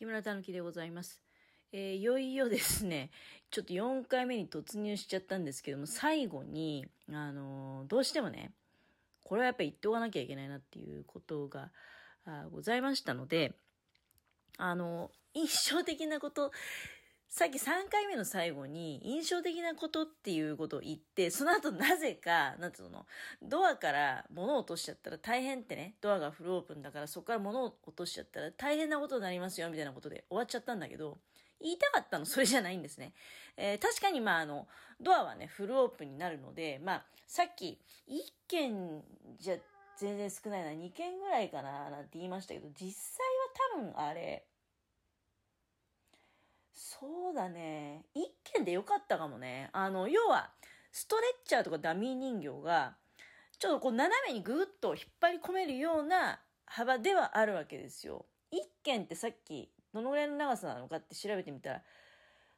木村たぬきでございます。えー、いよいよですね、ちょっと4回目に突入しちゃったんですけども、最後に、あのー、どうしてもね、これはやっぱり言っておかなきゃいけないなっていうことがございましたので、あのー、印象的なこと、さっき3回目の最後に印象的なことっていうことを言って、その後なぜか、なんつうの、ドアから物を落としちゃったら大変ってね、ドアがフルオープンだからそこから物を落としちゃったら大変なことになりますよ、みたいなことで終わっちゃったんだけど、言いたかったのそれじゃないんですね。えー、確かにまああの、ドアはね、フルオープンになるので、まあ、さっき、1件じゃ全然少ないな、2件ぐらいかな、なんて言いましたけど、実際は多分あれ、そうだね。一件でよかったかもね。あの、要は、ストレッチャーとかダミー人形が、ちょっとこう斜めにぐっと引っ張り込めるような幅ではあるわけですよ。一件ってさっき、どのぐらいの長さなのかって調べてみたら、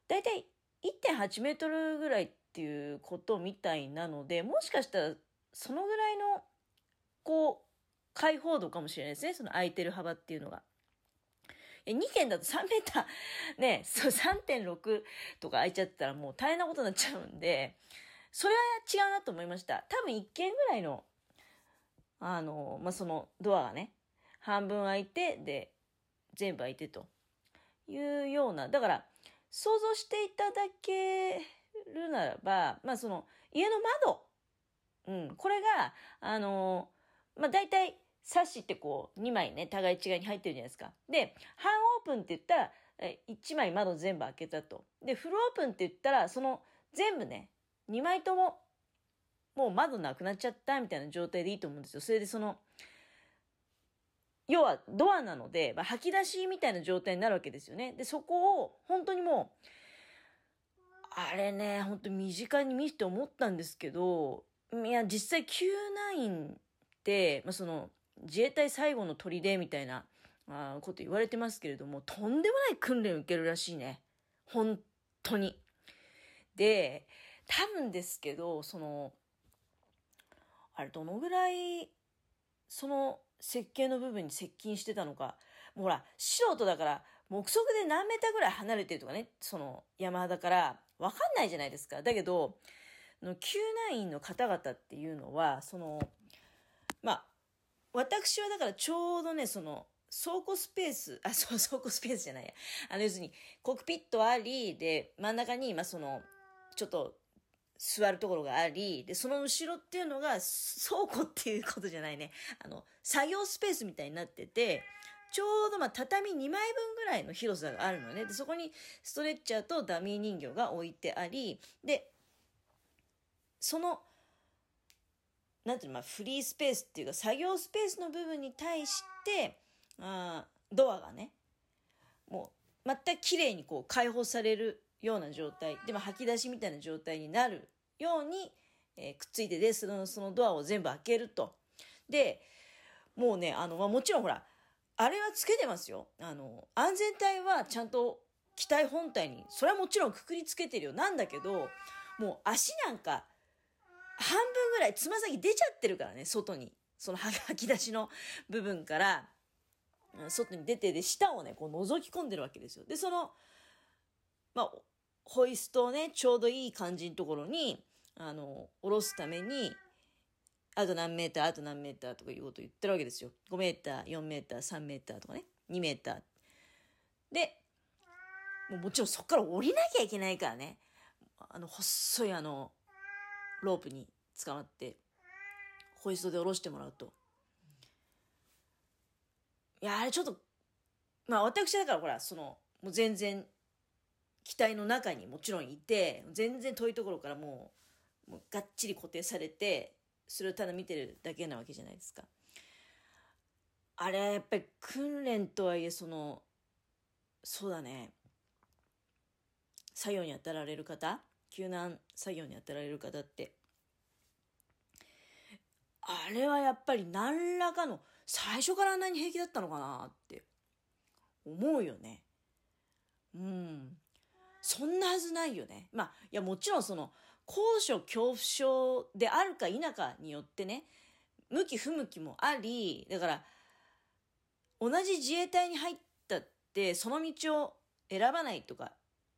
だいたい1.8メートルぐらいっていうことみたいなので、もしかしたらそのぐらいの、こう、開放度かもしれないですね。その空いてる幅っていうのが。2軒だと3メーター、ね、そう3.6とか空いちゃったらもう大変なことになっちゃうんで、それは違うなと思いました。多分1軒ぐらいの、あの、まあ、そのドアがね、半分開いて、で、全部開いてというような、だから、想像していただけるならば、まあ、その、家の窓、うん、これが、あの、まあ、大体、サッシってこう、2枚ね、互い違いに入ってるじゃないですか。で、半オープンって言ったら、1枚窓全部開けたと。で、フルオープンって言ったら、その全部ね、2枚とも、もう窓なくなっちゃったみたいな状態でいいと思うんですよ。それでその、要はドアなので、まあ、吐き出しみたいな状態になるわけですよね。で、そこを本当にもう、あれね、本当身近に見せて思ったんですけど、いや、実際 Q9 って、まあ、その、自衛隊最後の砦みたいなあこと言われてますけれども、とんでもない訓練を受けるらしいね。本当に。で、多分ですけど、その、あれどのぐらい、その設計の部分に接近してたのか。もうほら、素人だから、目測で何メーターぐらい離れてるとかね、その山肌からわかんないじゃないですか。だけど、Q9 の方々っていうのは、その、まあ、私はだからちょうどね、その、倉庫スペース、あ、そう、倉庫スペースじゃないや。あの、要するに、コックピットあり、で、真ん中に、ま、その、ちょっと、座るところがあり、で、その後ろっていうのが、倉庫っていうことじゃないね。あの、作業スペースみたいになってて、ちょうどまあ畳2枚分ぐらいの広さがあるのね。で、そこにストレッチャーとダミー人形が置いてあり、で、そのなんていうの、まあ、フリースペースっていうか、作業スペースの部分に対して、あドアがね、もう、全く綺麗にこう開放されるような状態、でも吐き出しみたいな状態になるように、えー、くっついてで、その、そのドアを全部開けると。で、もうね、あの、まあ、もちろんほら、あれはつけてますよ。あの、安全帯はちゃんと機体本体に、それはもちろんくくりつけてるよ。なんだけど、もう足なんか半分ぐらいつま先出ちゃってるからね、外に。その 吐き出しの部分から、外に出て、で、下をね、こう覗き込んでるわけですよ。で、その、まあ、ホイストをね、ちょうどいい感じのところに、あの、下ろすために、あと何メーター、あと何メーターとかいうこと言ってるわけですよ。5メーター、4メーター、3メーターとかね、2メーター。で、もうもちろんそこから降りなきゃいけないからね。あの、細いあの、ロープに捕まって、ホイストで下ろしてもらうと。いや、あれちょっと、まあ私だからほら、その、もう全然、機体の中にもちろんいて、全然遠いところからもう、もうがっちり固定されて、それをただ見てるだけなわけじゃないですか。あれは、やっぱり訓練とはいえ、その、そうだね、作業に当たられる方救難作業に当たられる方って、あれはやっぱり何らかの、最初からあんなに平気だったのかなって思うよね。うん。そんなはずないよね。まあ、いやもちろんその、高所恐怖症であるか否かによってね、向き不向きもあり、だから、同じ自衛隊に入ったってその道を選ばないとか、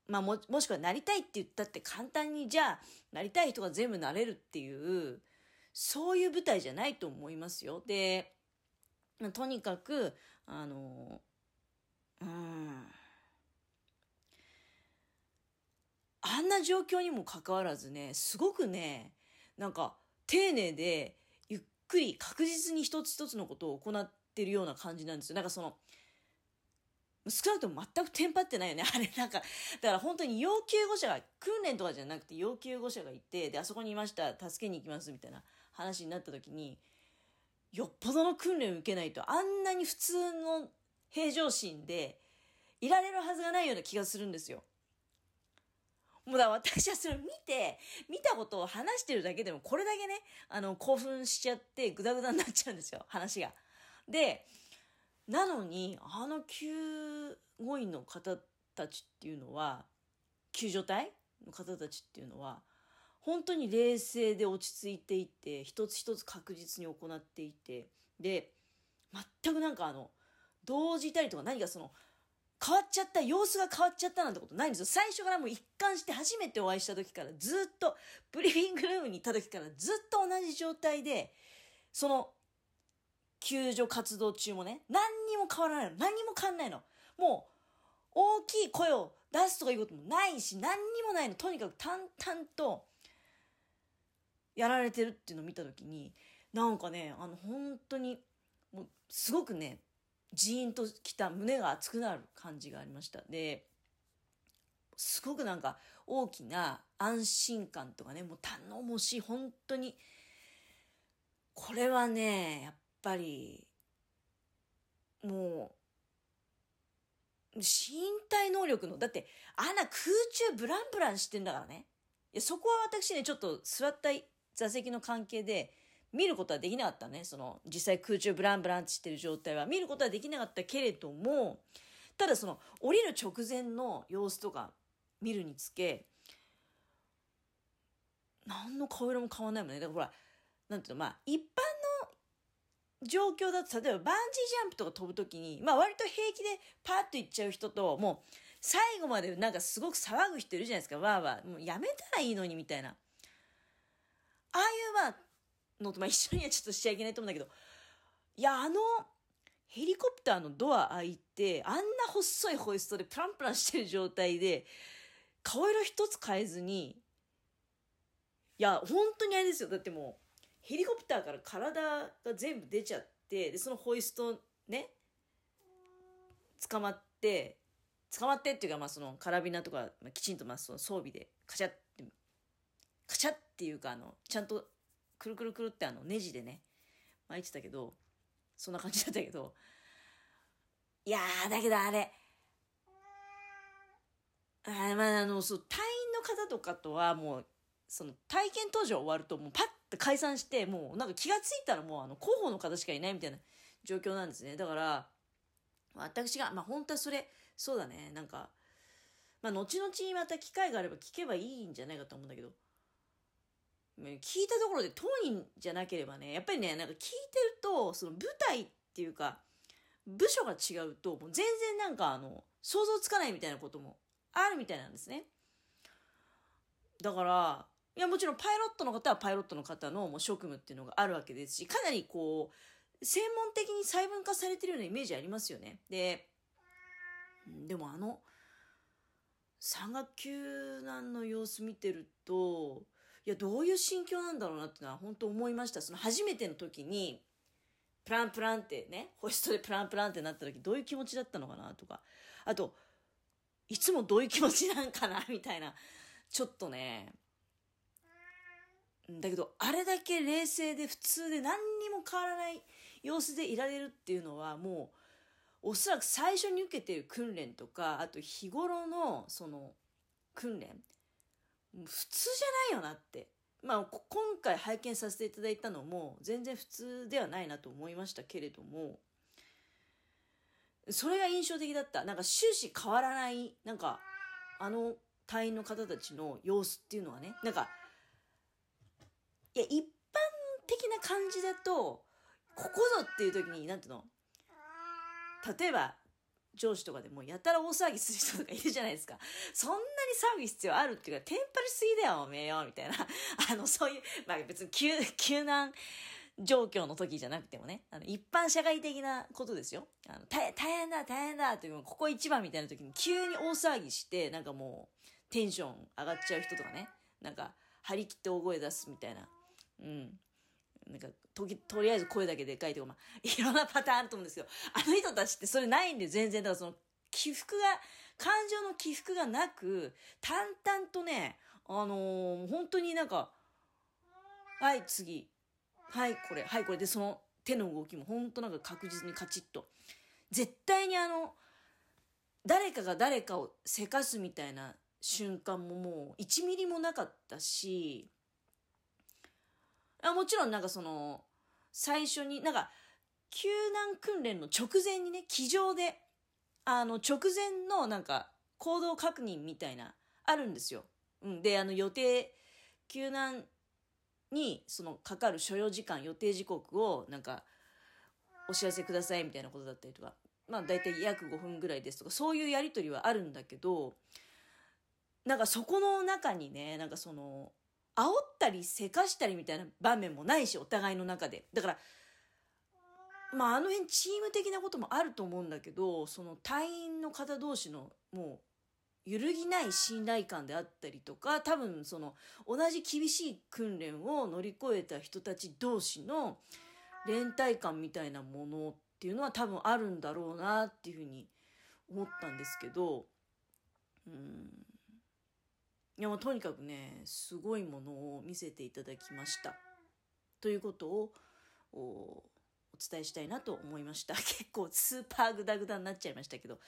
まあも、もしくはなりたいって言ったって簡単にじゃあ、なりたい人が全部なれるっていう、そういう舞台じゃないと思いますよ。で、とにかく、あの、うん、あんな状況にもかかわらずね、すごくね、なんか、丁寧で、ゆっくり確実に一つ一つのことを行ってるような感じなんですよ。なんかその、少なくとも全くテンパってないよね。あれなんか、だから本当に要救護者が、訓練とかじゃなくて要救護者がいて、で、あそこにいました、助けに行きますみたいな話になった時に、よっぽどの訓練を受けないと、あんなに普通の平常心でいられるはずがないような気がするんですよ。もうだ私はそれを見て、見たことを話してるだけでも、これだけね、あの、興奮しちゃって、ぐだぐだになっちゃうんですよ、話が。で、なのに、あの救護員の方たちっていうのは、救助隊の方たちっていうのは、本当に冷静で落ち着いていて、一つ一つ確実に行っていて、で、全くなんかあの、動じたりとか何かその、変わっちゃった、様子が変わっちゃったなんてことないんですよ。最初からもう一貫して初めてお会いした時からずっと、ブリーフィングルームに行った時からずっと同じ状態で、その救助活動中もね、何にも変わらないの。何にも変わんないの。もう、大きい声を出すとかいうこともないし、何にもないの。とにかく淡々と、やられてるっていうのを見たときに、なんかね、あの、本当に、もう、すごくね、ジーンときた胸が熱くなる感じがありました。で、すごくなんか大きな安心感とかね、もう頼もしい、本当に、これはね、やっぱり、もう、身体能力の、だって、あんな空中ブランブランしてんだからね。いや、そこは私ね、ちょっと座った座席の関係で、見ることはできなかったね。その、実際空中ブランブランしてる状態は見ることはできなかったけれども、ただその、降りる直前の様子とか見るにつけ、何の顔色も変わんないもんね。だからほら、なんていうの、まあ、一般状況だと、例えばバンジージャンプとか飛ぶときに、まあ割と平気でパーッと行っちゃう人と、もう最後までなんかすごく騒ぐ人いるじゃないですか、わーわー。もうやめたらいいのにみたいな。ああいうまあ、のと、まあ一緒にはちょっとしちゃいけないと思うんだけど、いや、あの、ヘリコプターのドア開いて、あんな細いホイストでプランプランしてる状態で、顔色一つ変えずに、いや、本当にあれですよ。だってもう、ヘリコプターから体が全部出ちゃってでそのホイストね捕まって捕まってっていうかまあそのカラビナとか、まあ、きちんとまあその装備でカチャってカチャっていうかあのちゃんとくるくるくるってあのネジでね巻いてたけどそんな感じだったけどいやだけどあれ。あまああのそう隊員の方とかとはもうその体験途上終わるともうパッて解散してもうなんか気がついたらもうあの広報の方しかいないみたいな状況なんですね。だから私がまあ本当はそれそうだね。なんかまあ後々また機会があれば聞けばいいんじゃないかと思うんだけど。聞いたところで当人じゃなければねやっぱりねなんか聞いてるとその舞台っていうか部署が違うともう全然なんかあの想像つかないみたいなこともあるみたいなんですね。だからいや、もちろんパイロットの方はパイロットの方のもう職務っていうのがあるわけですし、かなりこう、専門的に細分化されてるようなイメージありますよね。で、でもあの、山岳救難の様子見てると、いや、どういう心境なんだろうなってのは本当思いました。その初めての時に、プランプランってね、ホイストでプランプランってなった時どういう気持ちだったのかなとか、あと、いつもどういう気持ちなんかなみたいな、ちょっとね、だけど、あれだけ冷静で普通で何にも変わらない様子でいられるっていうのはもう、おそらく最初に受けてる訓練とか、あと日頃のその訓練、普通じゃないよなって。まあ、今回拝見させていただいたのも全然普通ではないなと思いましたけれども、それが印象的だった。なんか終始変わらない、なんか、あの隊員の方たちの様子っていうのはね、なんか、いや、一般的な感じだと、ここぞっていう時に、なんていうの？例えば、上司とかでもやたら大騒ぎする人とかいるじゃないですか。そんなに騒ぐ必要あるっていうか、テンパりすぎだよ、おめえよ、みたいな。あの、そういう、まあ別に急、急難状況の時じゃなくてもね、あの、一般社会的なことですよ。あの、大変だ、大変だっていう、ここ一番みたいな時に急に大騒ぎして、なんかもう、テンション上がっちゃう人とかね、なんか、張り切って大声出すみたいな。うん。なんか、とき、とりあえず声だけでかいとか、まあ、いろんなパターンあると思うんですけど、あの人たちってそれないんで全然、だからその、起伏が、感情の起伏がなく、淡々とね、あのー、本当になんか、はい、次。はい、これ。はい、これで、その手の動きも本当なんか確実にカチッと。絶対にあの、誰かが誰かをせかすみたいな瞬間ももう1ミリもなかったし、あもちろんなんかその、最初に、なんか、救難訓練の直前にね、机上で、あの、直前のなんか、行動確認みたいな、あるんですよ。うん。で、あの、予定、救難に、その、かかる所要時間、予定時刻を、なんか、お知らせくださいみたいなことだったりとか、まあ、大体約5分ぐらいですとか、そういうやりとりはあるんだけど、なんかそこの中にね、なんかその、煽ったりせかしたりみたいな場面もないし、お互いの中で。だから、まああの辺チーム的なこともあると思うんだけど、その隊員の方同士のもう揺るぎない信頼感であったりとか、多分その同じ厳しい訓練を乗り越えた人たち同士の連帯感みたいなものっていうのは多分あるんだろうなっていうふうに思ったんですけど、うん。いやもうとにかくね、すごいものを見せていただきました。ということをお伝えしたいなと思いました。結構スーパーグダグダになっちゃいましたけど。